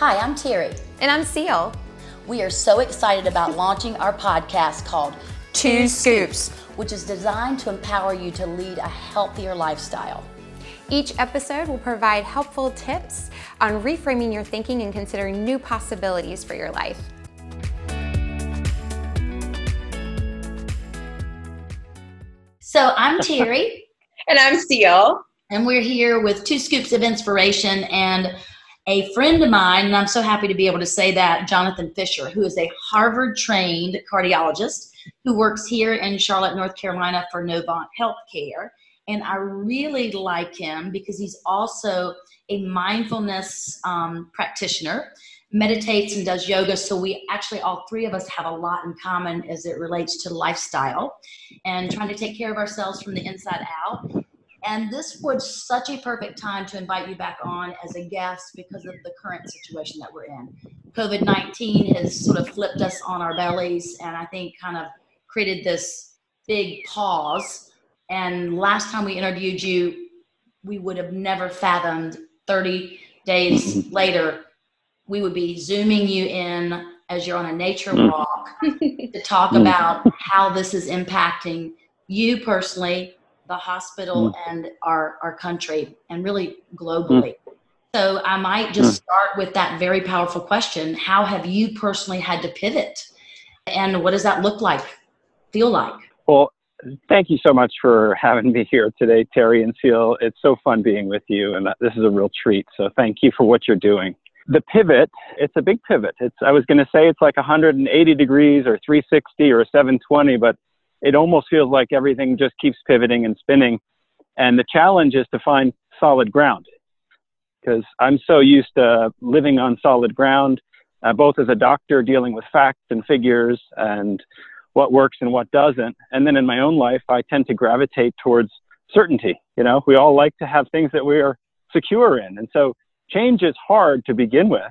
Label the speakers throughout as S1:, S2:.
S1: Hi, I'm Terry.
S2: And I'm Seal.
S1: We are so excited about launching our podcast called
S2: Two Scoops,
S1: which is designed to empower you to lead a healthier lifestyle.
S2: Each episode will provide helpful tips on reframing your thinking and considering new possibilities for your life.
S1: So, I'm Terry.
S3: and I'm Seal.
S1: And we're here with two scoops of inspiration and a friend of mine, and I'm so happy to be able to say that, Jonathan Fisher, who is a Harvard trained cardiologist who works here in Charlotte, North Carolina for Novant Healthcare. And I really like him because he's also a mindfulness um, practitioner, meditates and does yoga. So we actually, all three of us have a lot in common as it relates to lifestyle and trying to take care of ourselves from the inside out. And this was such a perfect time to invite you back on as a guest because of the current situation that we're in. COVID 19 has sort of flipped us on our bellies and I think kind of created this big pause. And last time we interviewed you, we would have never fathomed 30 days mm-hmm. later, we would be zooming you in as you're on a nature mm-hmm. walk to talk mm-hmm. about how this is impacting you personally the hospital mm. and our, our country and really globally. Mm. So I might just mm. start with that very powerful question. How have you personally had to pivot? And what does that look like, feel like?
S4: Well, thank you so much for having me here today, Terry and Seal. It's so fun being with you, and this is a real treat. So thank you for what you're doing. The pivot, it's a big pivot. It's I was going to say it's like 180 degrees or 360 or 720, but it almost feels like everything just keeps pivoting and spinning. And the challenge is to find solid ground because I'm so used to living on solid ground, uh, both as a doctor dealing with facts and figures and what works and what doesn't. And then in my own life, I tend to gravitate towards certainty. You know, we all like to have things that we are secure in. And so change is hard to begin with.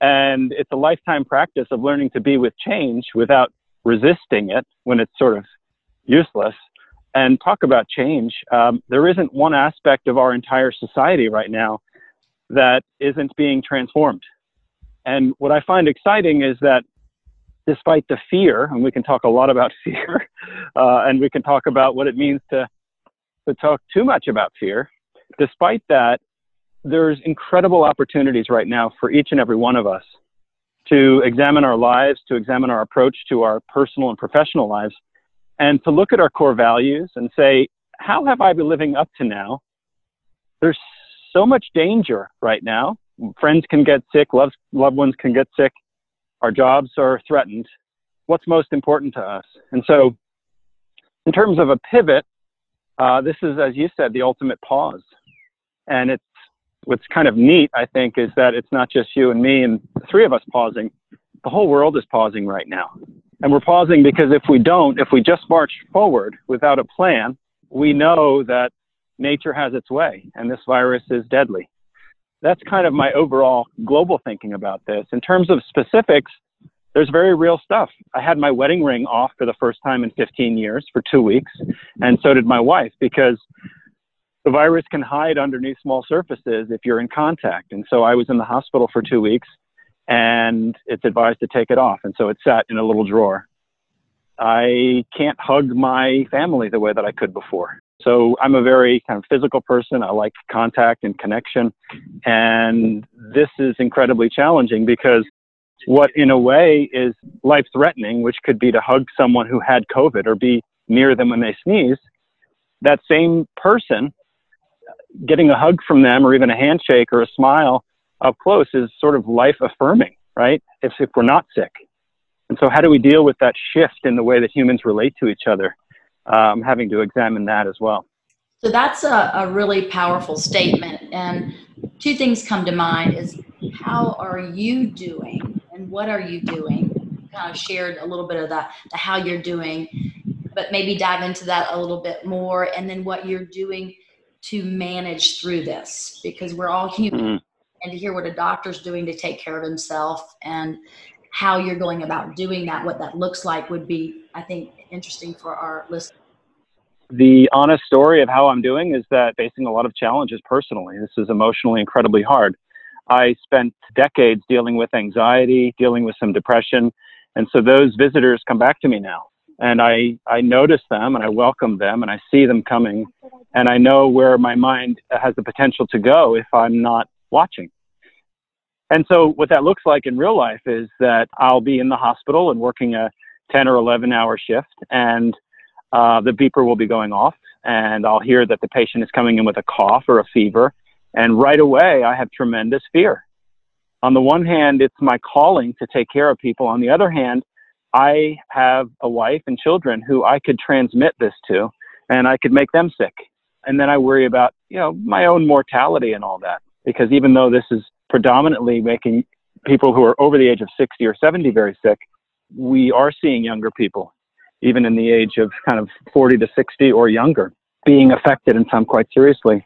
S4: And it's a lifetime practice of learning to be with change without resisting it when it's sort of useless and talk about change. Um, there isn't one aspect of our entire society right now that isn't being transformed. And what I find exciting is that despite the fear, and we can talk a lot about fear, uh, and we can talk about what it means to, to talk too much about fear, despite that, there's incredible opportunities right now for each and every one of us to examine our lives, to examine our approach to our personal and professional lives, and to look at our core values and say, how have I been living up to now? There's so much danger right now. Friends can get sick, loved, loved ones can get sick, our jobs are threatened. What's most important to us? And so, in terms of a pivot, uh, this is, as you said, the ultimate pause. And it's what's kind of neat, I think, is that it's not just you and me and three of us pausing. The whole world is pausing right now. And we're pausing because if we don't, if we just march forward without a plan, we know that nature has its way and this virus is deadly. That's kind of my overall global thinking about this. In terms of specifics, there's very real stuff. I had my wedding ring off for the first time in 15 years for two weeks, and so did my wife because the virus can hide underneath small surfaces if you're in contact. And so I was in the hospital for two weeks and it's advised to take it off. And so it sat in a little drawer. I can't hug my family the way that I could before. So I'm a very kind of physical person. I like contact and connection. And this is incredibly challenging because what in a way is life threatening, which could be to hug someone who had COVID or be near them when they sneeze, that same person getting a hug from them or even a handshake or a smile up close is sort of life affirming, right? If, if we're not sick. And so, how do we deal with that shift in the way that humans relate to each other? Um, having to examine that as well.
S1: So, that's a, a really powerful statement. And two things come to mind is how are you doing and what are you doing? Kind of shared a little bit of that, the how you're doing, but maybe dive into that a little bit more. And then what you're doing to manage through this because we're all human mm-hmm. and to hear what a doctor's doing to take care of himself and how you're going about doing that what that looks like would be i think interesting for our listeners
S4: the honest story of how i'm doing is that facing a lot of challenges personally this is emotionally incredibly hard I spent decades dealing with anxiety, dealing with some depression. And so those visitors come back to me now. And I, I notice them and I welcome them and I see them coming. And I know where my mind has the potential to go if I'm not watching. And so what that looks like in real life is that I'll be in the hospital and working a 10 or 11 hour shift and uh, the beeper will be going off and I'll hear that the patient is coming in with a cough or a fever. And right away, I have tremendous fear. On the one hand, it's my calling to take care of people. On the other hand, I have a wife and children who I could transmit this to and I could make them sick. And then I worry about, you know, my own mortality and all that. Because even though this is predominantly making people who are over the age of 60 or 70 very sick, we are seeing younger people, even in the age of kind of 40 to 60 or younger, being affected and some quite seriously.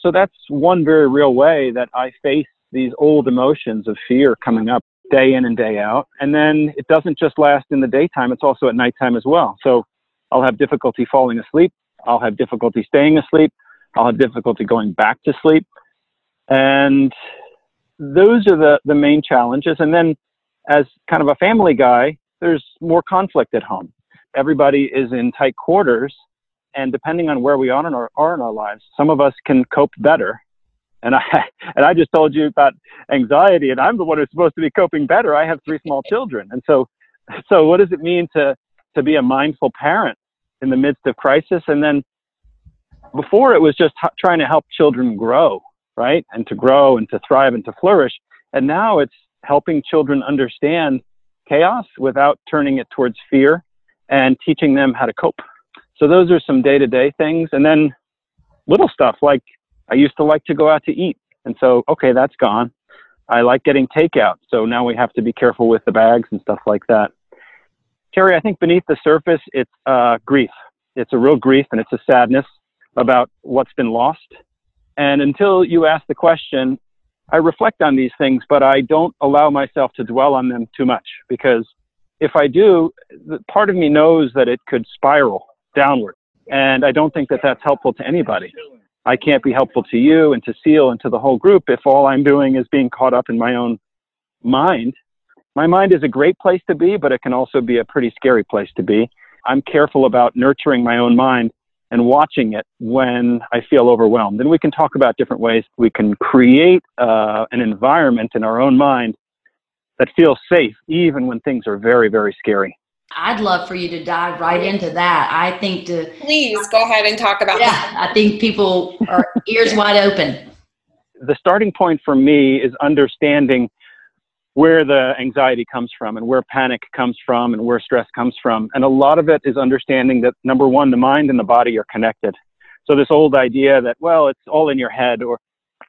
S4: So that's one very real way that I face these old emotions of fear coming up day in and day out. And then it doesn't just last in the daytime, it's also at nighttime as well. So I'll have difficulty falling asleep. I'll have difficulty staying asleep. I'll have difficulty going back to sleep. And those are the, the main challenges. And then as kind of a family guy, there's more conflict at home. Everybody is in tight quarters. And depending on where we are in our, are in our lives, some of us can cope better. And I, and I just told you about anxiety and I'm the one who's supposed to be coping better. I have three small children. And so, so what does it mean to, to be a mindful parent in the midst of crisis? And then before it was just h- trying to help children grow right? And to grow and to thrive and to flourish. And now it's helping children understand chaos without turning it towards fear and teaching them how to cope. So those are some day to day things. And then little stuff like I used to like to go out to eat. And so, okay, that's gone. I like getting takeout. So now we have to be careful with the bags and stuff like that. Terry, I think beneath the surface, it's uh, grief. It's a real grief and it's a sadness about what's been lost and until you ask the question, I reflect on these things, but I don't allow myself to dwell on them too much because if I do, part of me knows that it could spiral downward. And I don't think that that's helpful to anybody. I can't be helpful to you and to Seal and to the whole group if all I'm doing is being caught up in my own mind. My mind is a great place to be, but it can also be a pretty scary place to be. I'm careful about nurturing my own mind and watching it when I feel overwhelmed. And we can talk about different ways we can create uh, an environment in our own mind that feels safe, even when things are very, very scary.
S1: I'd love for you to dive right into that. I think to
S2: please go ahead and talk about
S1: yeah,
S2: that.
S1: I think people are ears wide open.
S4: The starting point for me is understanding where the anxiety comes from and where panic comes from and where stress comes from. And a lot of it is understanding that number one, the mind and the body are connected. So this old idea that, well, it's all in your head or,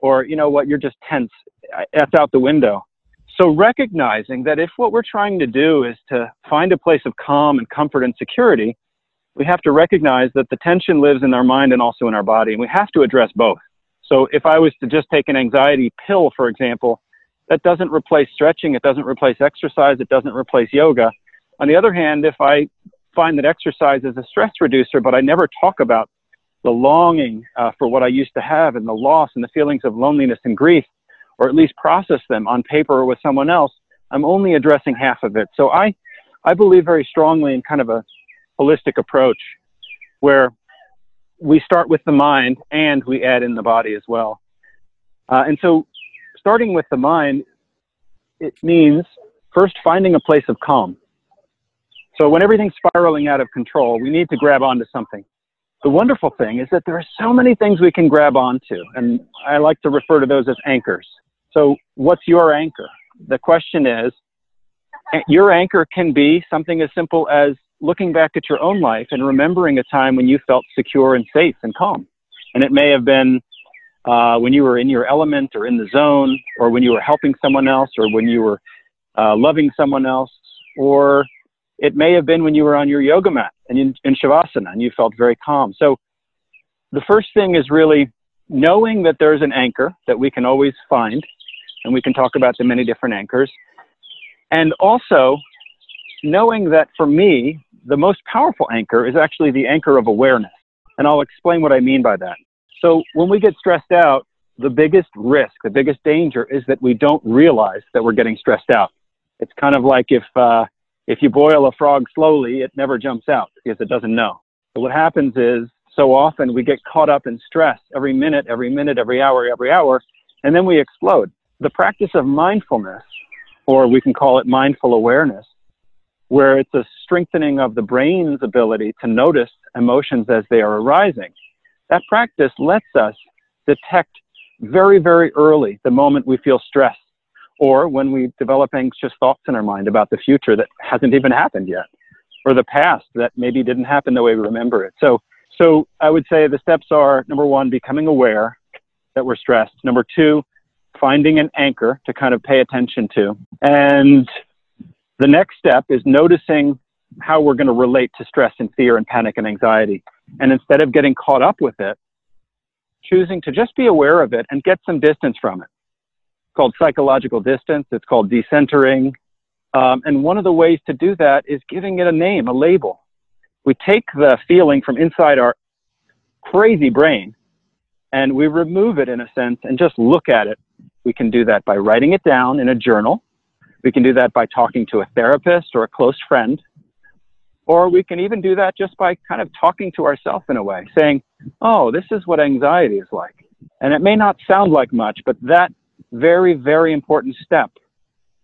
S4: or, you know what, you're just tense, uh, that's out the window. So recognizing that if what we're trying to do is to find a place of calm and comfort and security, we have to recognize that the tension lives in our mind and also in our body, and we have to address both. So if I was to just take an anxiety pill, for example, that doesn't replace stretching. It doesn't replace exercise. It doesn't replace yoga. On the other hand, if I find that exercise is a stress reducer, but I never talk about the longing uh, for what I used to have and the loss and the feelings of loneliness and grief, or at least process them on paper or with someone else, I'm only addressing half of it. So I, I believe very strongly in kind of a holistic approach where we start with the mind and we add in the body as well. Uh, and so starting with the mind, it means first finding a place of calm. So when everything's spiraling out of control, we need to grab onto something. The wonderful thing is that there are so many things we can grab onto, and I like to refer to those as anchors. So what's your anchor? The question is, your anchor can be something as simple as looking back at your own life and remembering a time when you felt secure and safe and calm. And it may have been uh, when you were in your element or in the zone, or when you were helping someone else, or when you were uh, loving someone else, or it may have been when you were on your yoga mat and in, in Shavasana and you felt very calm. So the first thing is really knowing that there's an anchor that we can always find, and we can talk about the many different anchors. And also knowing that for me, the most powerful anchor is actually the anchor of awareness. And I'll explain what I mean by that. So when we get stressed out, the biggest risk, the biggest danger is that we don't realize that we're getting stressed out. It's kind of like if, uh, if you boil a frog slowly, it never jumps out because it doesn't know. But what happens is so often we get caught up in stress every minute, every minute, every hour, every hour, and then we explode. The practice of mindfulness, or we can call it mindful awareness, where it's a strengthening of the brain's ability to notice emotions as they are arising. That practice lets us detect very, very early the moment we feel stress or when we develop anxious thoughts in our mind about the future that hasn't even happened yet or the past that maybe didn't happen the way we remember it. So, so I would say the steps are number one, becoming aware that we're stressed. Number two, finding an anchor to kind of pay attention to. And the next step is noticing how we're going to relate to stress and fear and panic and anxiety. And instead of getting caught up with it, choosing to just be aware of it and get some distance from it. It's called psychological distance. It's called decentering. Um, and one of the ways to do that is giving it a name, a label. We take the feeling from inside our crazy brain and we remove it in a sense and just look at it. We can do that by writing it down in a journal. We can do that by talking to a therapist or a close friend. Or we can even do that just by kind of talking to ourselves in a way, saying, oh, this is what anxiety is like. And it may not sound like much, but that very, very important step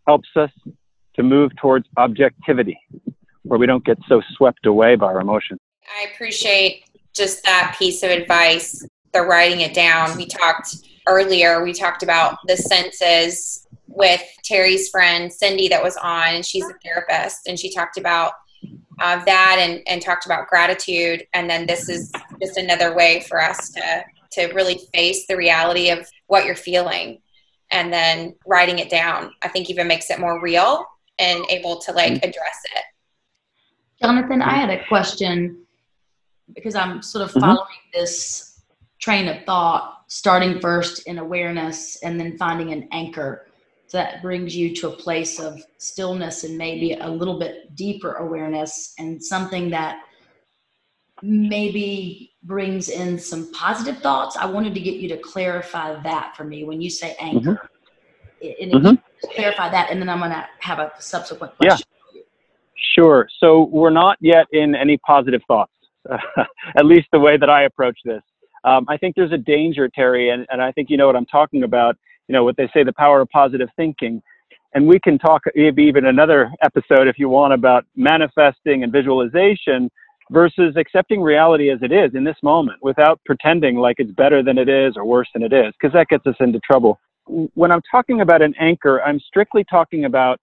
S4: helps us to move towards objectivity, where we don't get so swept away by our emotions.
S2: I appreciate just that piece of advice, the writing it down. We talked earlier, we talked about the senses with Terry's friend Cindy that was on, and she's a therapist, and she talked about uh, that and, and talked about gratitude. And then this is just another way for us to, to really face the reality of what you're feeling and then writing it down. I think even makes it more real and able to like mm-hmm. address it.
S1: Jonathan, I had a question because I'm sort of mm-hmm. following mm-hmm. this train of thought, starting first in awareness and then finding an anchor that brings you to a place of stillness and maybe a little bit deeper awareness and something that maybe brings in some positive thoughts. I wanted to get you to clarify that for me when you say anchor. Mm-hmm. Mm-hmm. clarify that, and then I'm going to have a subsequent question.
S4: Yeah. Sure. So we're not yet in any positive thoughts, at least the way that I approach this. Um, I think there's a danger, Terry, and, and I think you know what I'm talking about you know, what they say, the power of positive thinking. And we can talk maybe even another episode if you want about manifesting and visualization versus accepting reality as it is in this moment without pretending like it's better than it is or worse than it is, because that gets us into trouble. When I'm talking about an anchor, I'm strictly talking about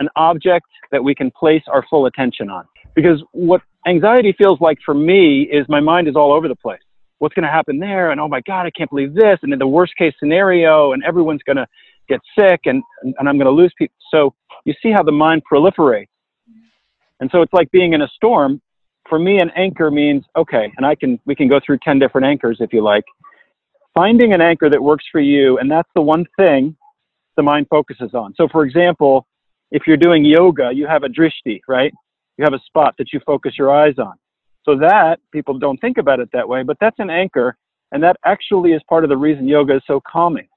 S4: an object that we can place our full attention on. Because what anxiety feels like for me is my mind is all over the place what's going to happen there and oh my god i can't believe this and in the worst case scenario and everyone's going to get sick and and i'm going to lose people so you see how the mind proliferates. And so it's like being in a storm. For me an anchor means okay and i can we can go through 10 different anchors if you like. Finding an anchor that works for you and that's the one thing the mind focuses on. So for example if you're doing yoga you have a drishti right? You have a spot that you focus your eyes on so that people don't think about it that way, but that's an anchor, and that actually is part of the reason yoga is so calming.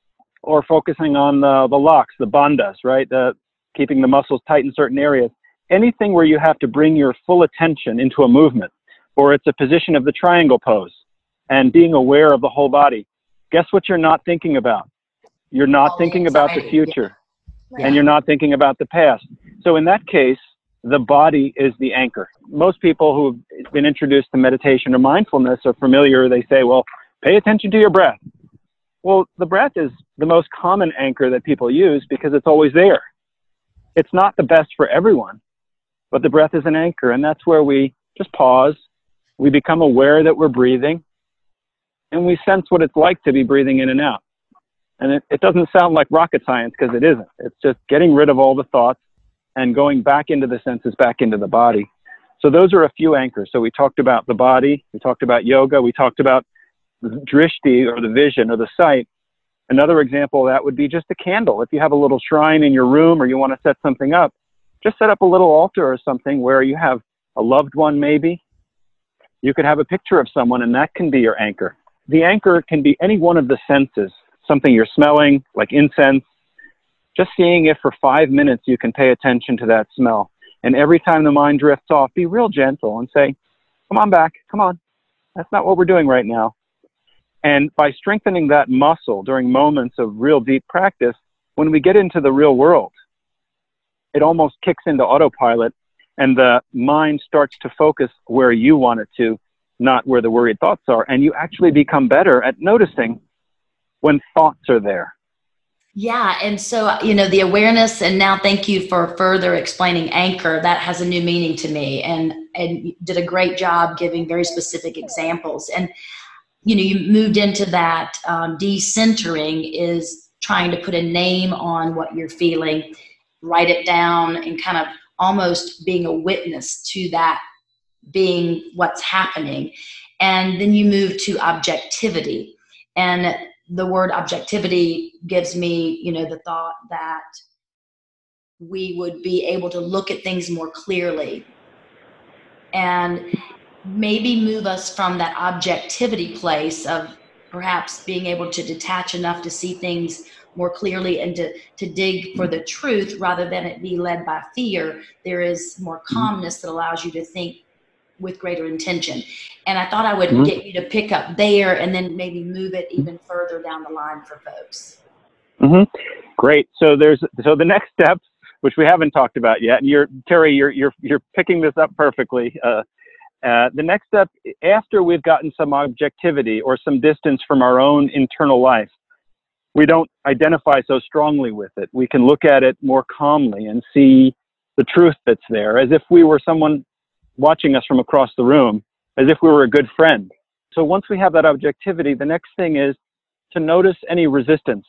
S4: Or focusing on the, the locks, the bandhas, right? The keeping the muscles tight in certain areas. Anything where you have to bring your full attention into a movement, or it's a position of the triangle pose, and being aware of the whole body. Guess what you're not thinking about? You're not oh, thinking about the future, yeah. and you're not thinking about the past. So in that case, the body is the anchor. Most people who've been introduced to meditation or mindfulness are familiar. They say, well, pay attention to your breath. Well, the breath is the most common anchor that people use because it's always there. It's not the best for everyone, but the breath is an anchor. And that's where we just pause. We become aware that we're breathing and we sense what it's like to be breathing in and out. And it, it doesn't sound like rocket science because it isn't. It's just getting rid of all the thoughts and going back into the senses, back into the body. So those are a few anchors. So we talked about the body, we talked about yoga, we talked about drishti or the vision or the sight. Another example of that would be just a candle. If you have a little shrine in your room or you want to set something up, just set up a little altar or something where you have a loved one maybe. You could have a picture of someone and that can be your anchor. The anchor can be any one of the senses. something you're smelling, like incense, just seeing if for five minutes you can pay attention to that smell. And every time the mind drifts off, be real gentle and say, Come on back, come on. That's not what we're doing right now. And by strengthening that muscle during moments of real deep practice, when we get into the real world, it almost kicks into autopilot and the mind starts to focus where you want it to, not where the worried thoughts are. And you actually become better at noticing when thoughts are there.
S1: Yeah, and so you know the awareness, and now thank you for further explaining anchor. That has a new meaning to me, and and did a great job giving very specific examples. And you know you moved into that um, decentering is trying to put a name on what you're feeling, write it down, and kind of almost being a witness to that being what's happening. And then you move to objectivity. And the word objectivity gives me, you know, the thought that we would be able to look at things more clearly and maybe move us from that objectivity place of perhaps being able to detach enough to see things more clearly and to, to dig for the truth rather than it be led by fear. There is more mm-hmm. calmness that allows you to think with greater intention. And I thought I would mm-hmm. get you to pick up there and then maybe move it even further down the line for folks.
S4: Mm-hmm. Great. So there's so the next step, which we haven't talked about yet, and you're Terry, you're you're you're picking this up perfectly. Uh, uh, the next step, after we've gotten some objectivity or some distance from our own internal life, we don't identify so strongly with it. We can look at it more calmly and see the truth that's there as if we were someone watching us from across the room, as if we were a good friend. So once we have that objectivity, the next thing is to notice any resistance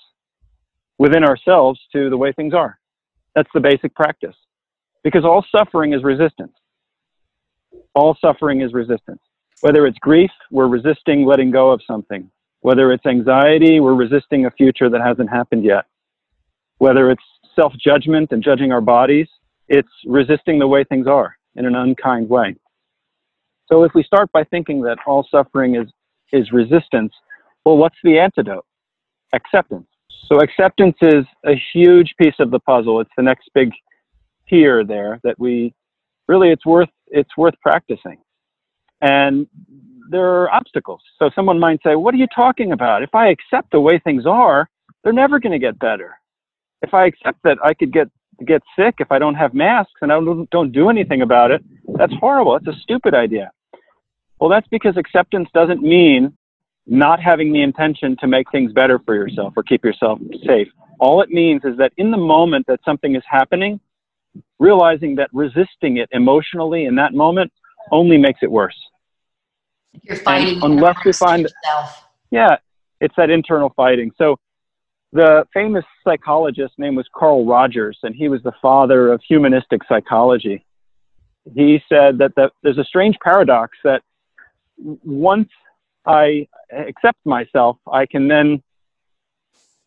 S4: within ourselves to the way things are. That's the basic practice. Because all suffering is resistance. All suffering is resistance. Whether it's grief, we're resisting letting go of something. Whether it's anxiety, we're resisting a future that hasn't happened yet. Whether it's self judgment and judging our bodies, it's resisting the way things are in an unkind way. So if we start by thinking that all suffering is, is resistance, well, what's the antidote? Acceptance. So acceptance is a huge piece of the puzzle. It's the next big tier there that we really it's worth it's worth practicing. And there are obstacles. So someone might say, What are you talking about? If I accept the way things are, they're never going to get better. If I accept that I could get get sick if I don't have masks and I don't, don't do anything about it, that's horrible. That's a stupid idea. Well, that's because acceptance doesn't mean not having the intention to make things better for yourself or keep yourself safe. All it means is that in the moment that something is happening, realizing that resisting it emotionally in that moment only makes it worse.
S1: You're fighting.
S4: And unless we find,
S1: yourself.
S4: yeah, it's that internal fighting. So the famous psychologist name was Carl Rogers, and he was the father of humanistic psychology. He said that the, there's a strange paradox that once I accept myself, I can then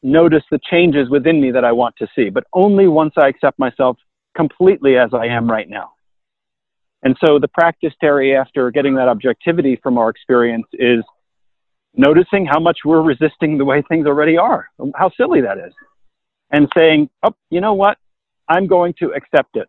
S4: notice the changes within me that I want to see, but only once I accept myself completely as I am right now. And so the practice, Terry, after getting that objectivity from our experience is noticing how much we're resisting the way things already are, how silly that is, and saying, oh, you know what? I'm going to accept it.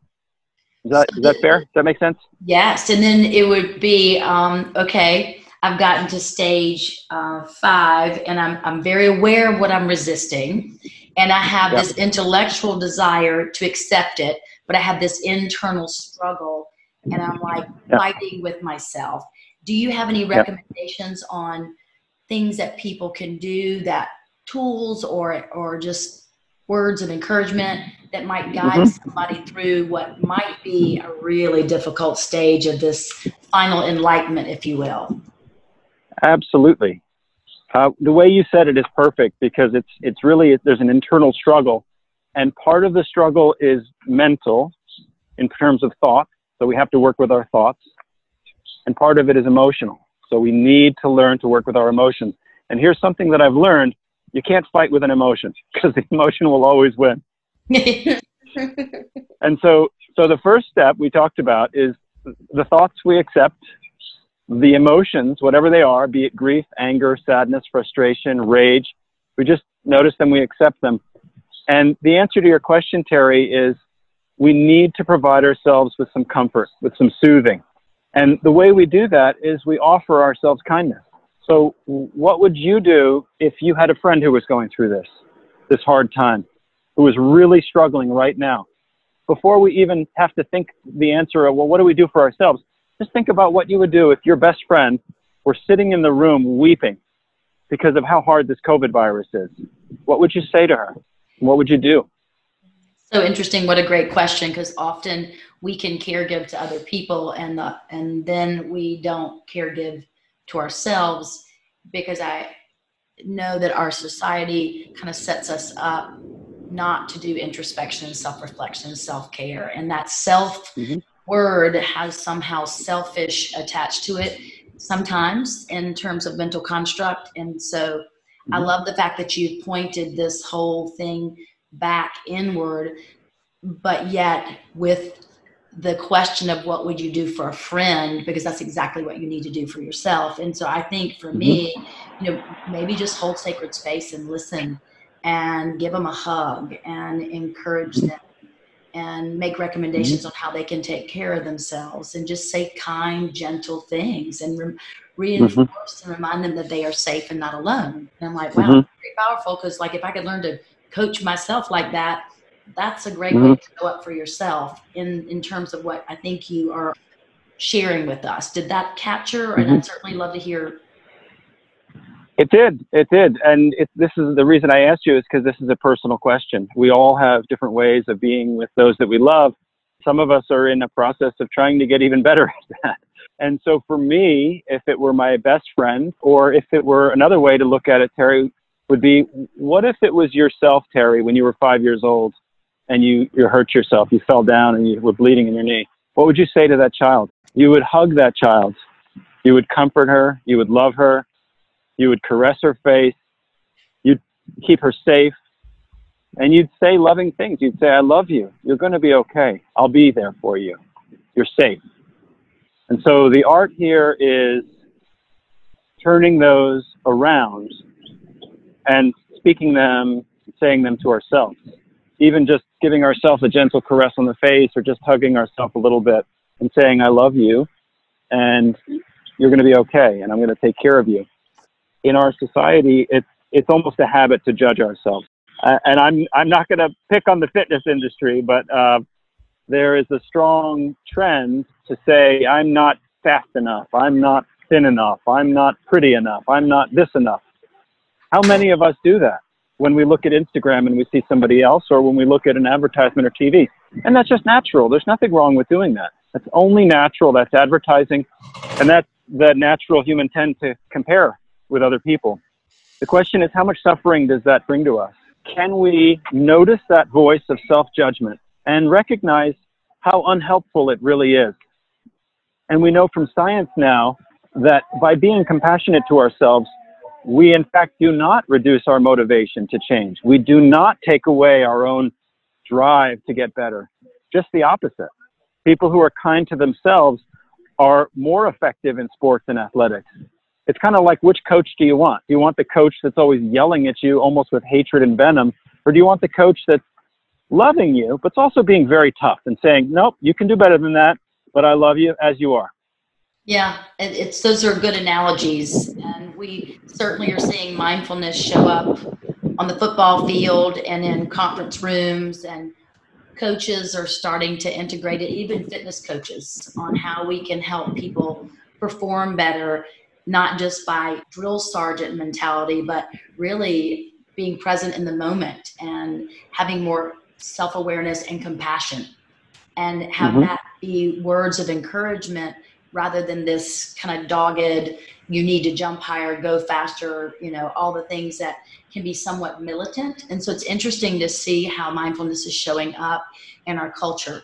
S4: Is that, is that fair? Does that make sense?
S1: Yes. And then it would be, um, okay, I've gotten to stage uh, five and I'm, I'm very aware of what I'm resisting. And I have yep. this intellectual desire to accept it, but I have this internal struggle and I'm like yep. fighting with myself. Do you have any recommendations yep. on things that people can do that tools or or just words of encouragement that might guide mm-hmm. somebody through what might be a really difficult stage of this final enlightenment if you will.
S4: Absolutely. Uh, the way you said it is perfect because it's it's really there's an internal struggle. And part of the struggle is mental in terms of thought. So we have to work with our thoughts. And part of it is emotional so we need to learn to work with our emotions. And here's something that I've learned. You can't fight with an emotion because the emotion will always win. and so, so the first step we talked about is the thoughts we accept, the emotions, whatever they are, be it grief, anger, sadness, frustration, rage, We just notice them, we accept them. And the answer to your question, Terry, is we need to provide ourselves with some comfort, with some soothing. And the way we do that is we offer ourselves kindness. So, what would you do if you had a friend who was going through this, this hard time, who was really struggling right now? Before we even have to think the answer of, well, what do we do for ourselves? Just think about what you would do if your best friend were sitting in the room weeping because of how hard this COVID virus is. What would you say to her? What would you do?
S1: So interesting. What a great question. Because often we can care give to other people and, the, and then we don't care give to ourselves because I know that our society kind of sets us up not to do introspection and self-reflection and self-care and that self mm-hmm. word has somehow selfish attached to it sometimes in terms of mental construct and so mm-hmm. i love the fact that you pointed this whole thing back inward but yet with the question of what would you do for a friend because that's exactly what you need to do for yourself and so i think for mm-hmm. me you know maybe just hold sacred space and listen and give them a hug and encourage them and make recommendations mm-hmm. on how they can take care of themselves and just say kind gentle things and re- reinforce mm-hmm. and remind them that they are safe and not alone and i'm like wow mm-hmm. very powerful because like if i could learn to coach myself like that that's a great mm-hmm. way to go up for yourself in in terms of what I think you are sharing with us. Did that capture? Mm-hmm. And I'd certainly love to hear.
S4: It did. It did. And it, this is the reason I asked you is because this is a personal question. We all have different ways of being with those that we love. Some of us are in a process of trying to get even better at that. And so for me, if it were my best friend, or if it were another way to look at it, Terry, would be what if it was yourself, Terry, when you were five years old, and you, you hurt yourself, you fell down and you were bleeding in your knee, what would you say to that child? You would hug that child. You would comfort her. You would love her. You would caress her face. You'd keep her safe. And you'd say loving things. You'd say, I love you. You're going to be okay. I'll be there for you. You're safe. And so the art here is turning those around and speaking them, saying them to ourselves even just giving ourselves a gentle caress on the face or just hugging ourselves a little bit and saying, I love you and you're going to be okay and I'm going to take care of you. In our society, it's, it's almost a habit to judge ourselves. Uh, and I'm, I'm not going to pick on the fitness industry, but uh, there is a strong trend to say, I'm not fast enough. I'm not thin enough. I'm not pretty enough. I'm not this enough. How many of us do that? When we look at Instagram and we see somebody else, or when we look at an advertisement or TV. And that's just natural. There's nothing wrong with doing that. That's only natural. That's advertising. And that's the natural human tend to compare with other people. The question is, how much suffering does that bring to us? Can we notice that voice of self judgment and recognize how unhelpful it really is? And we know from science now that by being compassionate to ourselves, we in fact do not reduce our motivation to change. We do not take away our own drive to get better. Just the opposite. People who are kind to themselves are more effective in sports and athletics. It's kind of like which coach do you want? Do you want the coach that's always yelling at you almost with hatred and venom? Or do you want the coach that's loving you, but also being very tough and saying, nope, you can do better than that, but I love you as you are?
S1: Yeah, it's those are good analogies, and we certainly are seeing mindfulness show up on the football field and in conference rooms, and coaches are starting to integrate it, even fitness coaches, on how we can help people perform better, not just by drill sergeant mentality, but really being present in the moment and having more self awareness and compassion, and have mm-hmm. that be words of encouragement rather than this kind of dogged you need to jump higher go faster you know all the things that can be somewhat militant. And so it's interesting to see how mindfulness is showing up in our culture.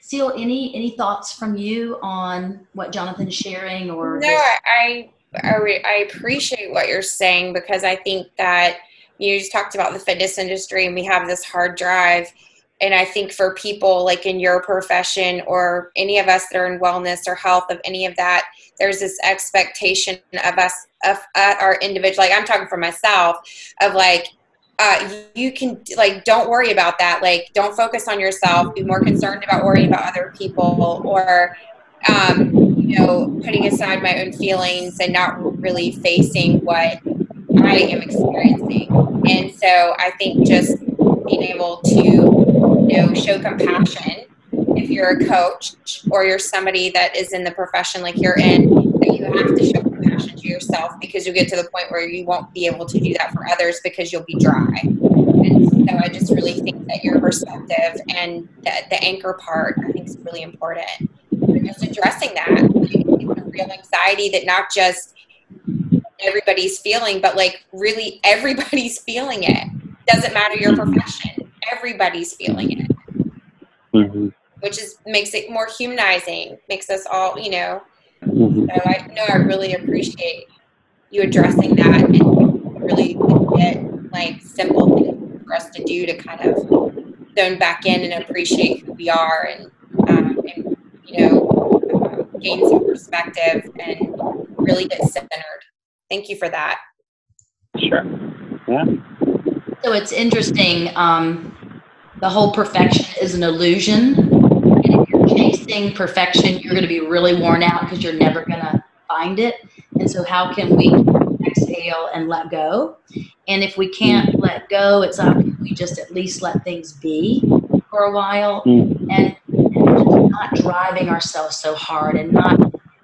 S1: Seal, any any thoughts from you on what Jonathan's sharing or
S2: no I, I I appreciate what you're saying because I think that you just talked about the fitness industry and we have this hard drive and I think for people like in your profession or any of us that are in wellness or health of any of that, there's this expectation of us of uh, our individual. Like I'm talking for myself of like uh, you can like don't worry about that. Like don't focus on yourself. Be more concerned about worrying about other people or um, you know putting aside my own feelings and not really facing what I am experiencing. And so I think just being able to know show compassion. If you're a coach or you're somebody that is in the profession like you're in that you have to show compassion to yourself because you'll get to the point where you won't be able to do that for others because you'll be dry. And so i just really think that your perspective and the, the anchor part i think is really important. Just addressing that real anxiety that not just everybody's feeling but like really everybody's feeling it. Doesn't matter your profession everybody's feeling it mm-hmm. which is makes it more humanizing makes us all you know. Mm-hmm. so i know i really appreciate you addressing that and really get like simple things for us to do to kind of zone back in and appreciate who we are and, um, and you know uh, gain some perspective and really get centered. Thank you for that.
S4: Sure. Yeah
S1: so it's interesting. Um, the whole perfection is an illusion. And if you're chasing perfection, you're going to be really worn out because you're never going to find it. And so, how can we exhale and let go? And if we can't let go, it's can we just at least let things be for a while mm. and, and not driving ourselves so hard and not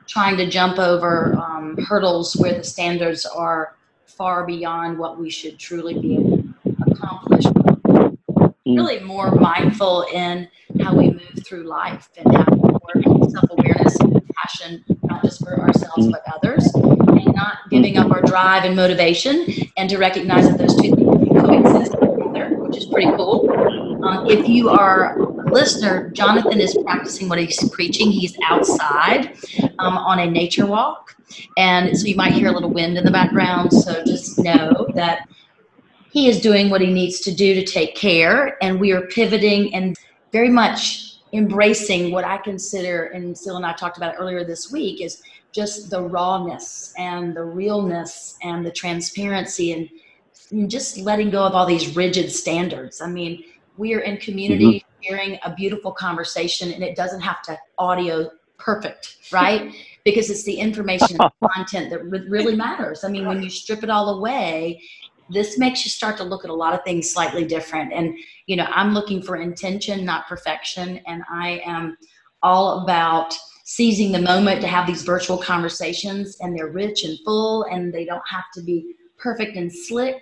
S1: trying to jump over um, hurdles where the standards are far beyond what we should truly be able Mm. really more mindful in how we move through life and have more self-awareness and compassion not just for ourselves mm. but others. And not giving up our drive and motivation and to recognize that those two things can coexist together which is pretty cool. Um, if you are a listener jonathan is practicing what he's preaching. He's outside um, on a nature walk. And so you might hear a little wind in the background. So just know that he is doing what he needs to do to take care and we are pivoting and very much embracing what i consider and Sil and i talked about it earlier this week is just the rawness and the realness and the transparency and, just letting go of all these rigid standards. I mean we are in community mm-hmm. sharing a beautiful conversation and it doesn't have to audio perfect right? Because it's the information and content that really matters. I mean when you strip it all away this makes you start to look at a lot of things slightly different. And you know i'm looking for intention not perfection. And i am all about seizing the moment to have these virtual conversations and they're rich and full and they don't have to be perfect and slick.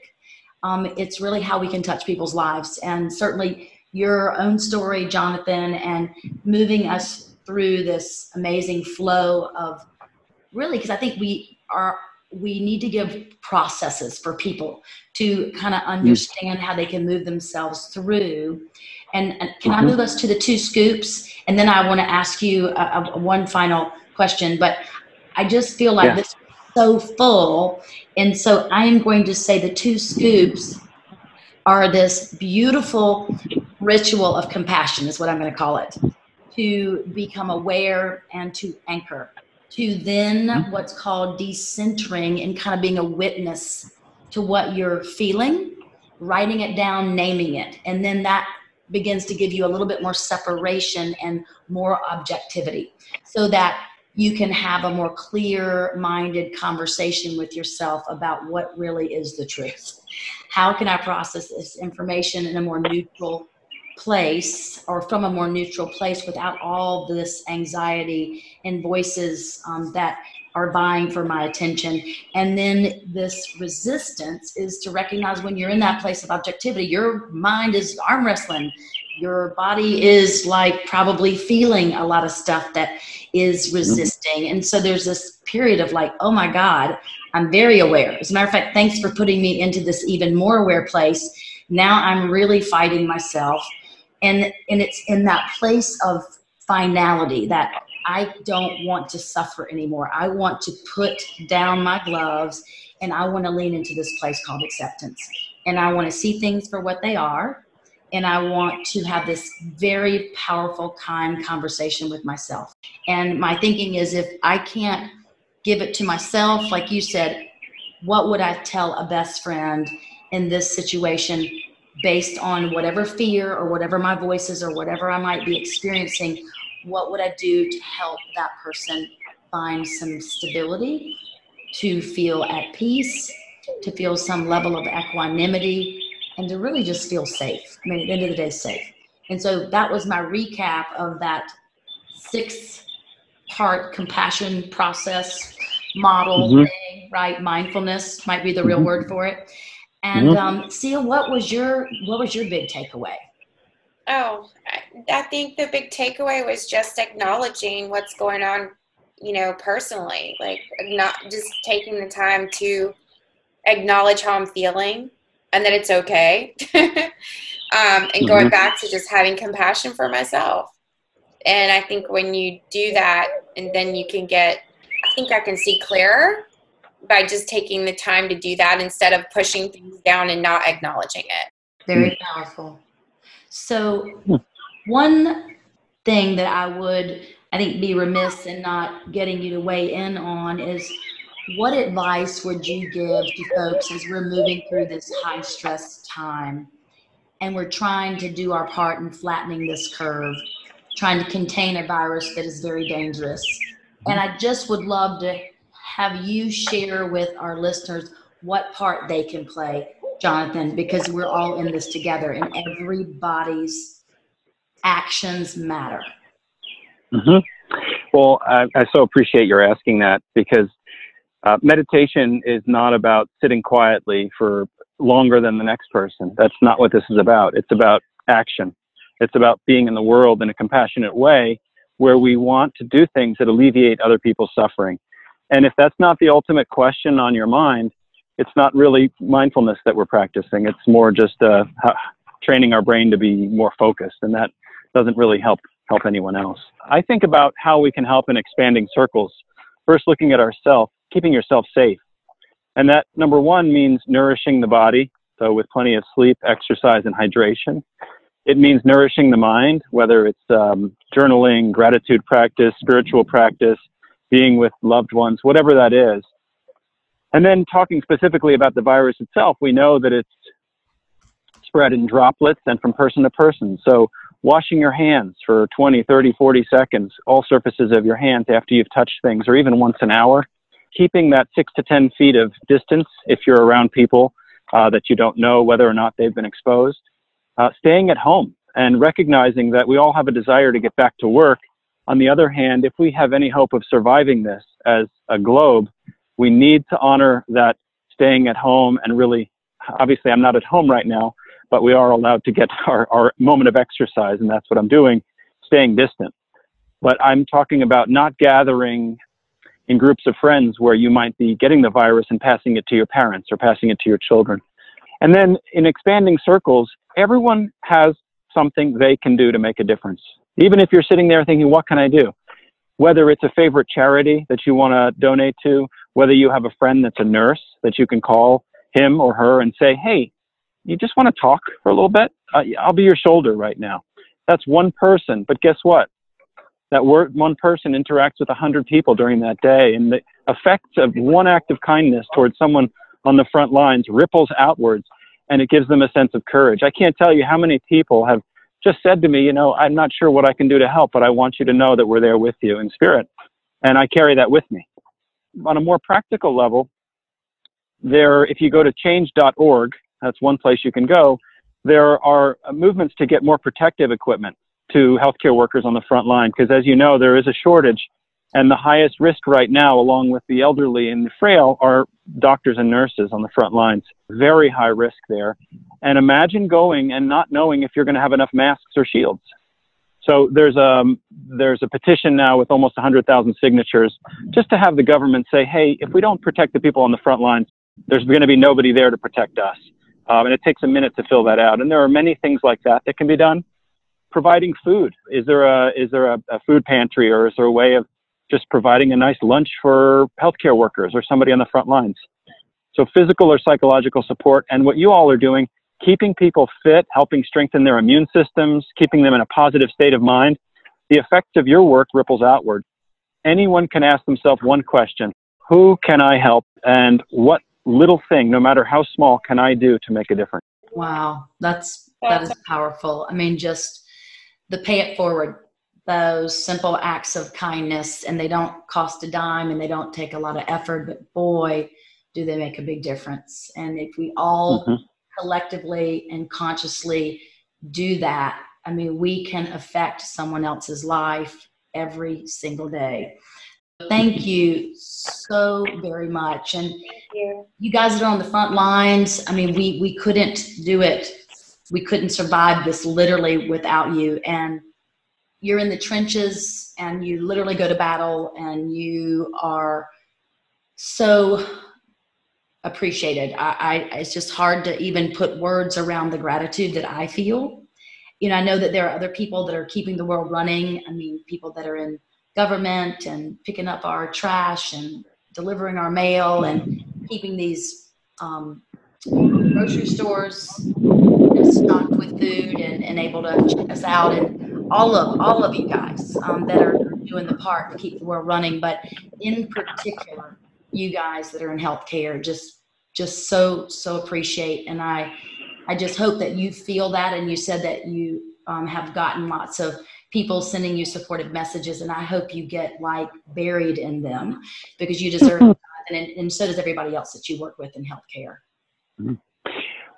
S1: Um, it's really how we can touch people's lives. And certainly your own story jonathan and moving us through this amazing flow of really because i think we are we need to give processes for people to kind of understand how they can move themselves through. And, and can I mm-hmm. move us to the two scoops? And then I want to ask you a, a, one final question. But I just feel like yeah. this is so full. And so I am going to say the two scoops are this beautiful ritual of compassion, is what I'm going to call it, to become aware and to anchor to then mm-hmm. what's called decentering and kind of being a witness to what you're feeling, writing it down, naming it. And then that begins to give you a little bit more separation and more objectivity so that you can have a more clear minded conversation with yourself about what really is the truth. How can I process this information in a more neutral place or from a more neutral place without all this anxiety and voices um, that are vying for my attention. And then this resistance is to recognize when you're in that place of objectivity, your mind is arm wrestling. Your body is like probably feeling a lot of stuff that is mm-hmm. resisting. And so there's this period of like, oh my God, I'm very aware. As a matter of fact, thanks for putting me into this even more aware place. Now I'm really fighting myself and and it's in that place of finality that I don't want to suffer anymore. I want to put down my gloves and I want to lean into this place called acceptance. And I want to see things for what they are. and I want to have this very powerful, kind conversation with myself. And my thinking is if I can't give it to myself, like you said, what would I tell a best friend in this situation based on whatever fear or whatever my voices or whatever I might be experiencing? What would I do to help that person find some stability, to feel at peace, to feel some level of equanimity, and to really just feel safe. I mean, at the end of the day, safe. And so that was my recap of that six part compassion process model mm-hmm. thing, right? Mindfulness might be the real mm-hmm. word for it. And mm-hmm. um, Sia, what was your what was your big takeaway?
S2: Oh, I think the big takeaway was just acknowledging what's going on, you know, personally. Like not just taking the time to acknowledge how I'm feeling and that it's okay. um, and going mm-hmm. back to just having compassion for myself. And I think when you do that, and then you can get, I think I can see clearer by just taking the time to do that instead of pushing things down and not acknowledging it.
S1: Very hmm. powerful. So, hmm. one thing that I would, I think, be remiss in not getting you to weigh in on is what advice would you give to folks as we're moving through this high stress time and we're trying to do our part in flattening this curve, trying to contain a virus that is very dangerous? And hmm. I just would love to have you share with our listeners what part they can play, Jonathan, because we're all in this together and everybody's actions matter.
S4: Mm-hmm. Well, I, I so appreciate your asking that because uh, meditation is not about sitting quietly for longer than the next person. That's not what this is about. It's about action. It's about being in the world in a compassionate way where we want to do things that alleviate other people's suffering. And if that's not the ultimate question on your mind, it's not really mindfulness that we're practicing. It's more just uh, training our brain to be more focused, and that doesn't really help help anyone else. I think about how we can help in expanding circles. First, looking at ourselves keeping yourself safe. And that number one means nourishing the body, so with plenty of sleep, exercise, and hydration. It means nourishing the mind, whether it's um, journaling, gratitude practice, spiritual practice, being with loved ones, whatever that is. And then talking specifically about the virus itself, we know that it's spread in droplets and from person to person. So washing your hands for 20, 30, 40 seconds, all surfaces of your hands after you've touched things, or even once an hour, keeping that six to 10 feet of distance if you're around people uh, that you don't know whether or not they've been exposed, uh, staying at home and recognizing that we all have a desire to get back to work. On the other hand, if we have any hope of surviving this as a globe, we need to honor that staying at home and really, obviously, I'm not at home right now, but we are allowed to get our, our moment of exercise, and that's what I'm doing, staying distant. But I'm talking about not gathering in groups of friends where you might be getting the virus and passing it to your parents or passing it to your children. And then in expanding circles, everyone has something they can do to make a difference. Even if you're sitting there thinking, what can I do? Whether it's a favorite charity that you want to donate to, whether you have a friend that's a nurse that you can call him or her and say, hey, you just want to talk for a little bit? Uh, I'll be your shoulder right now. That's one person. But guess what? that one person interacts with 100 people during that day and the effects of one act of kindness towards someone on the front lines ripples outwards and it gives them a sense of courage i can't tell you how many people have just said to me you know i'm not sure what i can do to help but i want you to know that we're there with you in spirit and i carry that with me on a more practical level there if you go to change.org that's one place you can go there are movements to get more protective equipment to healthcare workers on the front line because, as you know, there is a shortage. And the highest risk right now, along with the elderly and the frail, are doctors and nurses on the front lines. Very high risk there. And imagine going and not knowing if you're going to have enough masks or shields. So there's a, um, there's a petition now with almost 100,000 signatures just to have the government say, hey, if we don't protect the people on the front lines, there's going to be nobody there to protect us. Um, and it takes a minute to fill that out. And there are many things like that that can be done providing food? Is there a is there a, a food pantry or is there a way of just providing a nice lunch for healthcare workers or somebody on the front lines? So physical or psychological support, and what you all are doing keeping people fit, helping strengthen their immune systems, keeping them in a positive state of mind, the effects of your work ripples outward. Anyone can ask themselves one question Who can I help? And what little thing, no matter how small, can I do to make a difference?
S1: Wow, that's that is powerful. I mean, just the pay it forward, those simple acts of kindness, and they don't cost a dime and they don't take a lot of effort, but boy, do they make a big difference. And if we all mm-hmm. Collectively and consciously do that, I mean, we can affect someone else's life every single day. Thank you so very much. And you. you guys are on the front lines, I mean, we, we couldn't do it. We couldn't survive this literally without you. And you're in the trenches and you literally go to battle and you are so appreciated. I, I, it's just hard to even put words around the gratitude that I feel. You know, I know that there are other people that are keeping the world running. I mean, people that are in government and picking up our trash and delivering our mail and keeping these um, grocery stores stocked with food and, and able to check us out and all of all of you guys um, that are doing the part to keep the world running but in particular you guys that are in healthcare just just so so appreciate. And i i just hope that you feel that. And you said that you um, have gotten lots of people sending you supportive messages. And i hope you get like buried in them because you deserve it and, and so does everybody else that you work with in healthcare. Mm-hmm.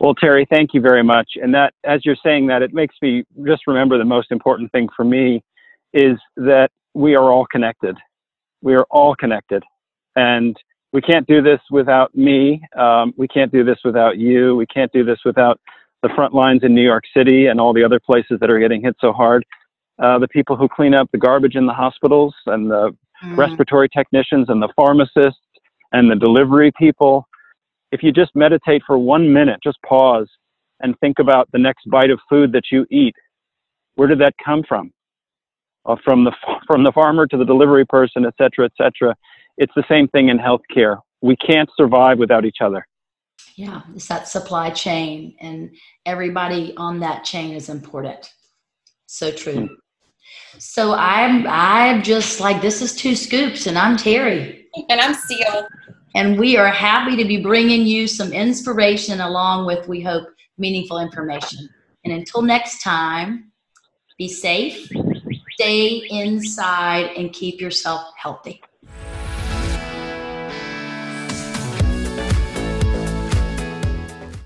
S4: well terry thank you very much. And that as you're saying that it makes me just remember the most important thing for me is that we are all connected. We are all connected. And we can't do this without me. Um, we can't do this without you. We can't do this without the front lines in New York City and all the other places that are getting hit so hard. Uh, the people who clean up the garbage in the hospitals and the mm. respiratory technicians and the pharmacists and the delivery people. If you just meditate for one minute, just pause and think about the next bite of food that you eat. Where did that come from? Uh, from the from the farmer to the delivery person, et cetera, et cetera it's the same thing in healthcare. We can't survive without each other.
S1: Yeah, it's that supply chain, and everybody on that chain is important. So true. Mm. So I'm I'm just like this is two scoops, and I'm Terry,
S2: and I'm Seal,
S1: and we are happy to be bringing you some inspiration along with we hope meaningful information. And until next time, be safe, stay inside, and keep yourself healthy.